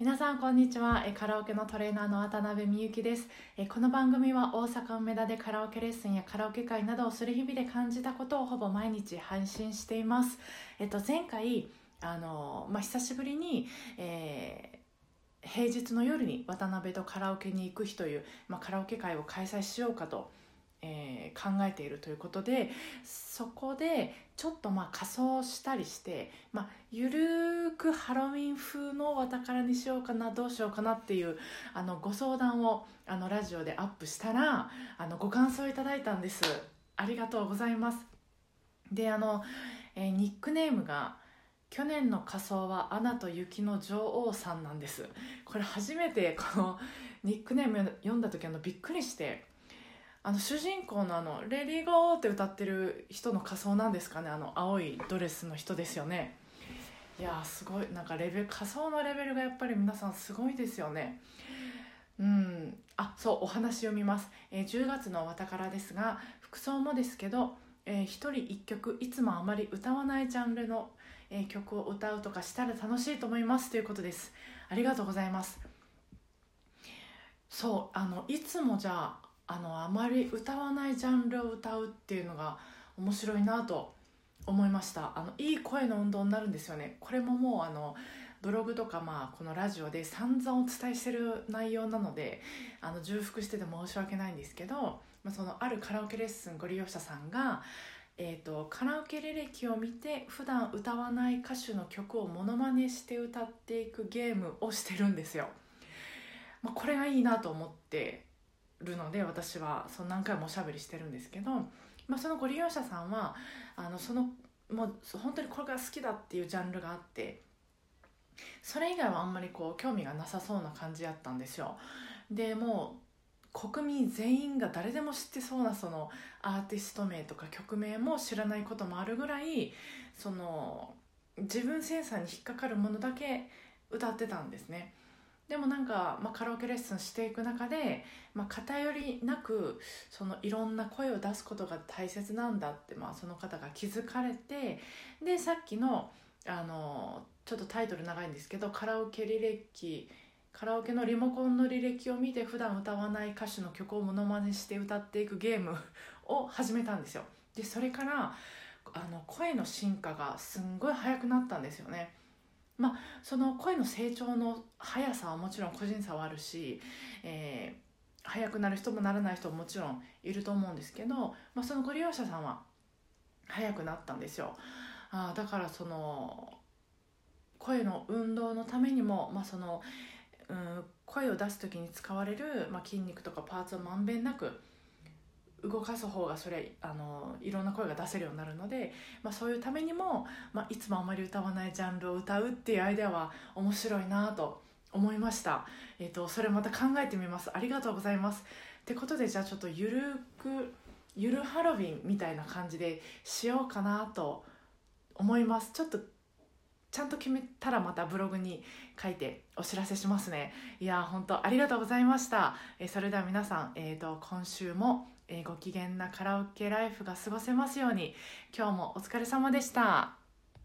皆さんこんにちは。カラオケのトレーナーの渡辺美幸です。この番組は大阪梅田でカラオケレッスンやカラオケ会などをする日々で感じたことをほぼ毎日配信しています。えっと前回あのまあ、久しぶりに、えー、平日の夜に渡辺とカラオケに行く日という、まあ、カラオケ会を開催しようかとえー、考えているということでそこでちょっとまあ仮装したりして、まあ、ゆるくハロウィン風のお宝にしようかなどうしようかなっていうあのご相談をあのラジオでアップしたらあのご感想いただいたんです。ありがとうございます。であの、えー、ニックネームが去年の仮装はアナと雪の女王さんなんです。これ初めてこのニックネーム読んだ時あのびっくりしてあの主人公のあの「レディーゴー」って歌ってる人の仮装なんですかね？あの青いドレスの人ですよね。いやすごい。なんかレベル仮装のレベルがやっぱり皆さんすごいですよね。うん。あそうお話読みます、えー、10月の「わたから」ですが服装もですけど、えー、一人一曲いつもあまり歌わないジャンルの、えー、曲を歌うとかしたら楽しいと思います。ということです。ありがとうございます。そうあのいつもじゃああのあまり歌わないジャンルを歌うっていうのが面白いなと思いましたあのいい声の運動になるんですよねこれももうあのブログとか、まあ、このラジオで散々お伝えしてる内容なのであの重複してて申し訳ないんですけど、まあ、そのあるカラオケレッスンご利用者さんが、えーと、カラオケ履歴を見て普段歌わない歌手の曲をモノマネして歌っていくゲームをしてるんですよ。まあ、これがいいなと思ってるので私はその何回もおしゃべりしてるんですけど、まあ、そのご利用者さんはあのそのもう本当にこれが好きだっていうジャンルがあってそれ以外はあんまりこう興味がなさそうな感じやったんですよ。でもう国民全員が誰でも知ってそうなそのアーティスト名とか曲名も知らないこともあるぐらいその自分センサーに引っかかるものだけ歌ってたんですね。でもなんか、まあ、カラオケレッスンしていく中で、まあ、偏りなくそのいろんな声を出すことが大切なんだって、まあ、その方が気づかれてでさっきのあのちょっとタイトル長いんですけどカラオケ履歴カラオケのリモコンの履歴を見て普段歌わない歌手の曲をモノマネして歌っていくゲーム を始めたんですよ。でそれからあの声の進化がすんごい速くなったんですよね。まあ、その声の成長の速さはもちろん個人差はあるし、えー、速くなる人もならない人ももちろんいると思うんですけど、まあ、そのご利用者さんは速くなったんですよ。あだからその声の運動のためにも、まあ、その、うん、声を出す時に使われる、まあ、筋肉とかパーツをまんべんなく動かす方がそれあのいろんな声が出せるようになるので、まあ、そういうためにも、まあ、いつもあまり歌わないジャンルを歌うっていうアイデアは面白いなと思いました、えーと、それまた考えてみます。ありがとうございます。ってことでじゃあちょっとゆるくゆるハロウィンみたいな感じでしようかなと思います。ちょっとちゃんと決めたらまたブログに書いてお知らせしますね。いや本当ありがとうございました、え、それでは皆さん、えーと今週もえ、ご機嫌なカラオケライフが過ごせますように。今日もお疲れ様でした。